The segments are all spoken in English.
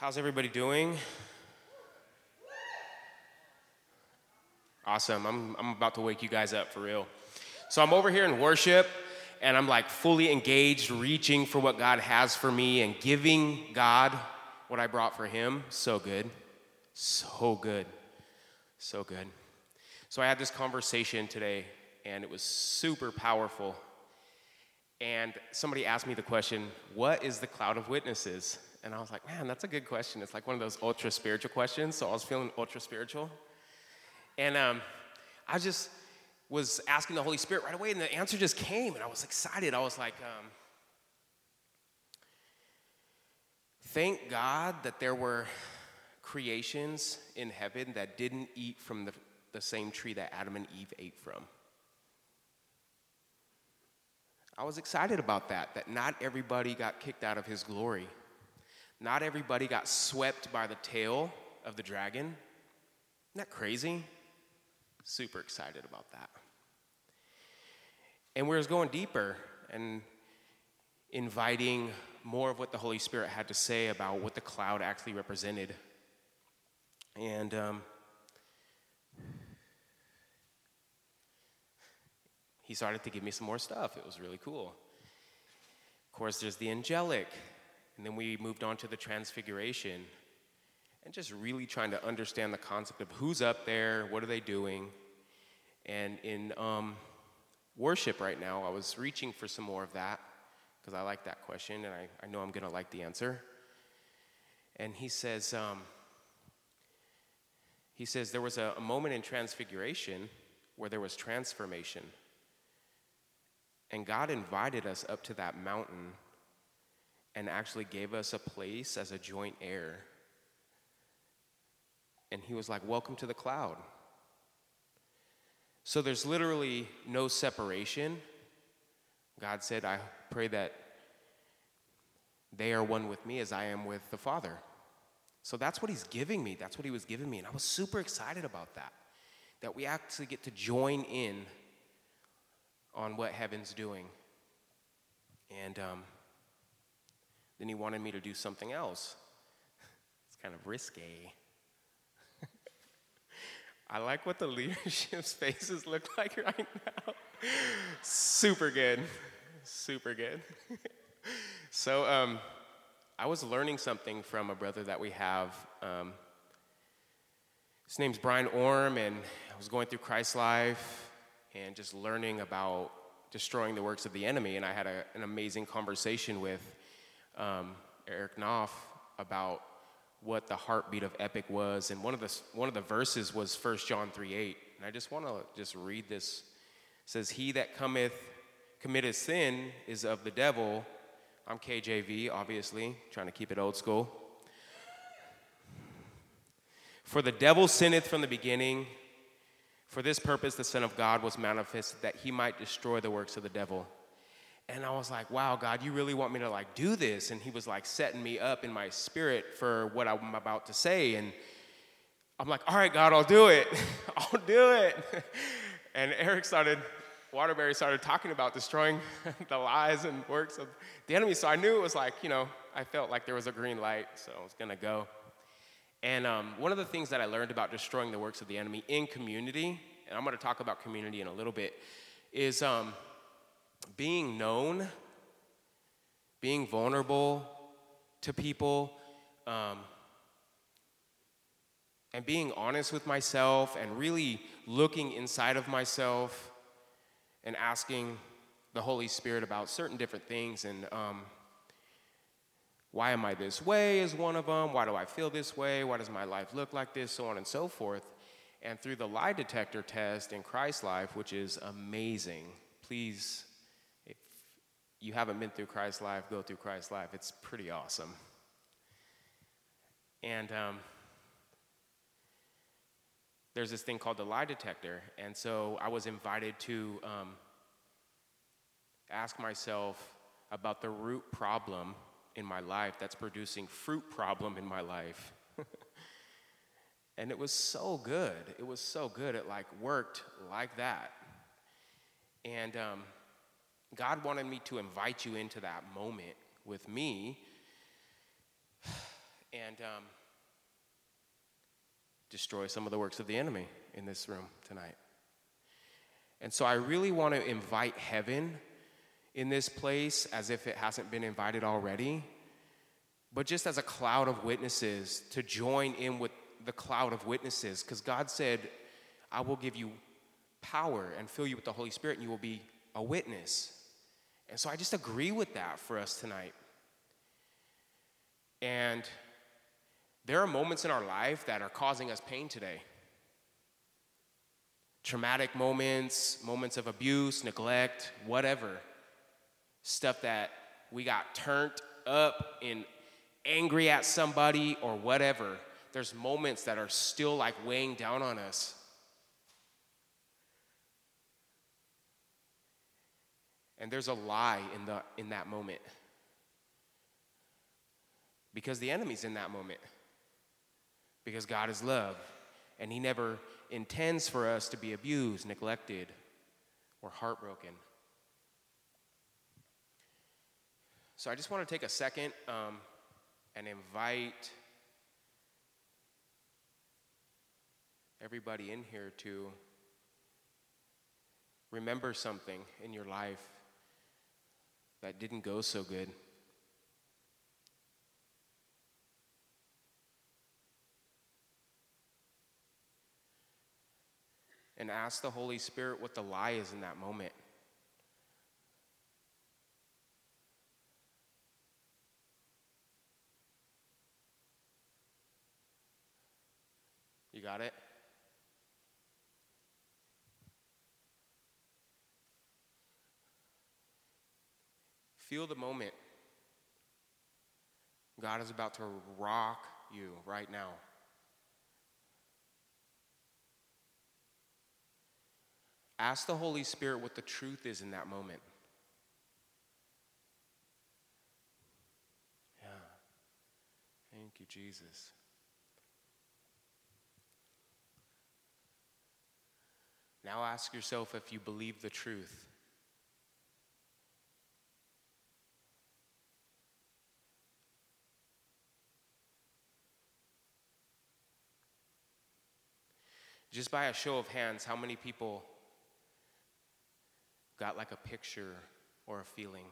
How's everybody doing? Awesome. I'm, I'm about to wake you guys up for real. So I'm over here in worship and I'm like fully engaged, reaching for what God has for me and giving God what I brought for Him. So good. So good. So good. So I had this conversation today and it was super powerful. And somebody asked me the question, What is the cloud of witnesses? And I was like, Man, that's a good question. It's like one of those ultra spiritual questions. So I was feeling ultra spiritual. And um, I just was asking the Holy Spirit right away, and the answer just came, and I was excited. I was like, um, Thank God that there were creations in heaven that didn't eat from the, the same tree that Adam and Eve ate from. I was excited about that, that not everybody got kicked out of his glory. Not everybody got swept by the tail of the dragon. Isn't that crazy? Super excited about that. And we are going deeper and inviting more of what the Holy Spirit had to say about what the cloud actually represented. And um, he started to give me some more stuff. It was really cool. Of course, there's the angelic, and then we moved on to the transfiguration, and just really trying to understand the concept of who's up there, what are they doing. And in um, worship right now, I was reaching for some more of that because I like that question, and I, I know I'm going to like the answer. And he says, um, he says there was a, a moment in transfiguration where there was transformation. And God invited us up to that mountain and actually gave us a place as a joint heir. And he was like, Welcome to the cloud. So there's literally no separation. God said, I pray that they are one with me as I am with the Father. So that's what he's giving me. That's what he was giving me. And I was super excited about that. That we actually get to join in on what heaven's doing. And um, then he wanted me to do something else. It's kind of risque. I like what the leadership's faces look like right now. Super good. Super good. so, um, I was learning something from a brother that we have. Um, his name's Brian Orm, and I was going through Christ Life and just learning about destroying the works of the enemy. And I had a, an amazing conversation with um, Eric Knopf about what the heartbeat of Epic was. And one of the, one of the verses was 1 John 3 8. And I just want to just read this. It says, He that cometh, committeth sin is of the devil. I'm KJV, obviously, trying to keep it old school. For the devil sinneth from the beginning. For this purpose, the Son of God was manifested that he might destroy the works of the devil. And I was like, wow, God, you really want me to like do this? And he was like setting me up in my spirit for what I'm about to say. And I'm like, all right, God, I'll do it. I'll do it. And Eric started, Waterbury started talking about destroying the lies and works of the enemy. So I knew it was like, you know, I felt like there was a green light, so I was gonna go. And um, one of the things that I learned about destroying the works of the enemy in community, and I'm to talk about community in a little bit, is um, being known, being vulnerable to people, um, and being honest with myself, and really looking inside of myself and asking the Holy Spirit about certain different things. And um, why am I this way is one of them. Why do I feel this way? Why does my life look like this? So on and so forth. And through the lie detector test in Christ Life, which is amazing, please, you haven't been through Christ's Life, go through Christ's Life. It's pretty awesome. And um, there's this thing called the lie detector. And so I was invited to um, ask myself about the root problem in my life that's producing fruit problem in my life. and it was so good. It was so good. It like worked like that. And um, God wanted me to invite you into that moment with me. and um, destroy some of the works of the enemy in this room tonight. And so I really want to invite heaven in this place as if it hasn't been invited already, but just as a cloud of witnesses to join in with the cloud of witnesses, because God said, I will give you power and fill you with the Holy Spirit, and you will be a witness. And so I just agree with that for us tonight. And there are moments in our life that are causing us pain today. Traumatic moments, moments of abuse, neglect, whatever. Stuff that we got turned up and angry at somebody or whatever. There's moments that are still like weighing down on us. And there's a lie in, the, in that moment. Because the enemy's in that moment. Because God is love. And He never intends for us to be abused, neglected, or heartbroken. So I just want to take a second um, and invite everybody in here to remember something in your life that didn't go so good. And ask the Holy Spirit what the lie is in that moment. You got it? Feel the moment. God is about to rock you right now. Ask the Holy Spirit what the truth is in that moment. Yeah. Thank you, Jesus. Now ask yourself if you believe the truth. Just by a show of hands, how many people got like a picture or a feeling?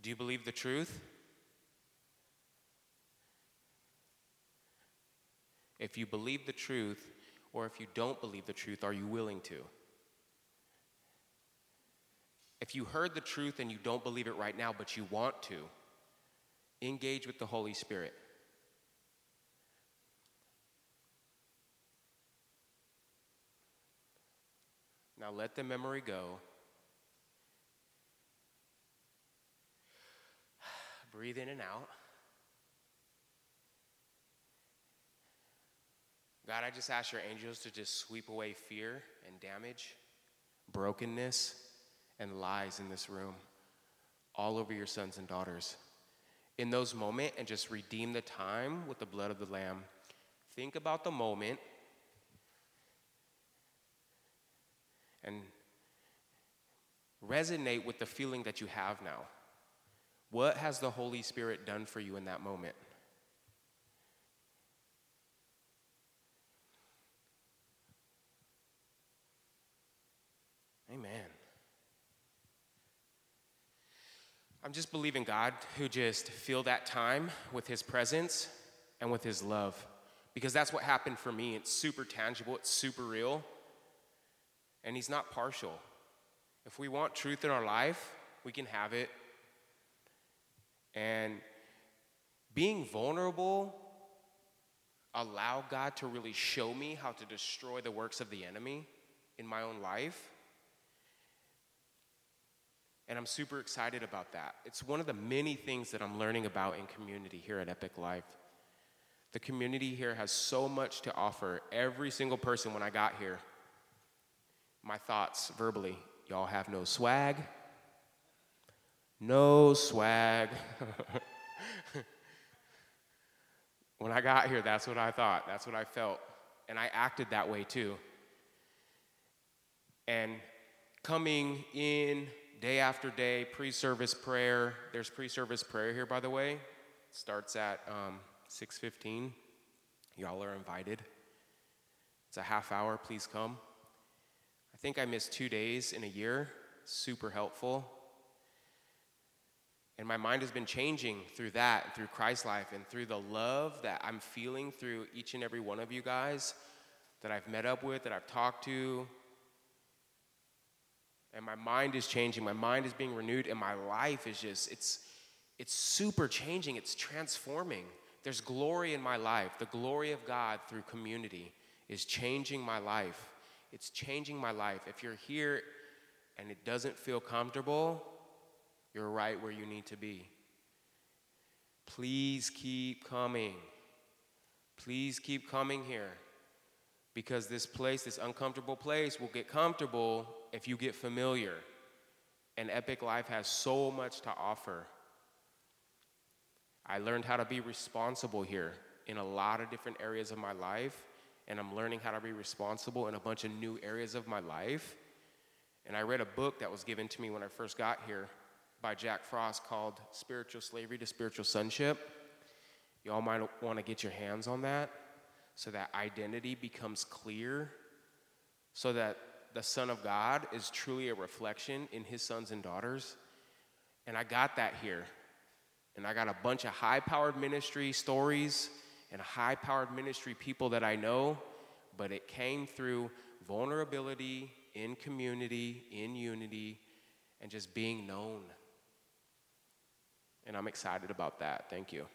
Do you believe the truth? If you believe the truth, or if you don't believe the truth, are you willing to? If you heard the truth and you don't believe it right now, but you want to, engage with the Holy Spirit. Now let the memory go. Breathe in and out. God, I just ask your angels to just sweep away fear and damage, brokenness, and lies in this room, all over your sons and daughters in those moments and just redeem the time with the blood of the Lamb. Think about the moment and resonate with the feeling that you have now. What has the Holy Spirit done for you in that moment? I'm just believing God who just fill that time with his presence and with his love. Because that's what happened for me. It's super tangible, it's super real. And he's not partial. If we want truth in our life, we can have it. And being vulnerable allow God to really show me how to destroy the works of the enemy in my own life and I'm super excited about that. It's one of the many things that I'm learning about in community here at Epic Life. The community here has so much to offer. Every single person, when I got here, my thoughts verbally y'all have no swag. No swag. when I got here, that's what I thought. That's what I felt. And I acted that way too. And coming in day after day, pre service prayer. There's pre service prayer here, by the way. It starts at um, 6.15. Y'all are invited. It's a half hour. Please come. I think I missed two days in a year. Super helpful. And my mind has been changing through that, through Christ life, and through the love that I'm feeling through each and every one of you guys that I've met up with, that I've talked to. And my mind is changing. My mind is being renewed, and my life is just, it's, it's super changing. It's transforming. There's glory in my life. The glory of God through community is changing my life. It's changing my life. If you're here and it doesn't feel comfortable, you're right where you need to be. Please keep coming. Please keep coming here. Because this place, this uncomfortable place, will get comfortable if you get familiar. And Epic Life has so much to offer. I learned how to be responsible here in a lot of different areas of my life, and I'm learning how to be responsible in a bunch of new areas of my life. And I read a book that was given to me when I first got here by Jack Frost called Spiritual Slavery to Spiritual Sonship. Y'all might want to get your hands on that so that identity becomes clear, so that the Son of God is truly a reflection in his sons and daughters. And I got that here. And I got a bunch of high powered ministry stories and high powered ministry people that I know, but it came through vulnerability in community, in unity, and just being known. And I'm excited about that. Thank you.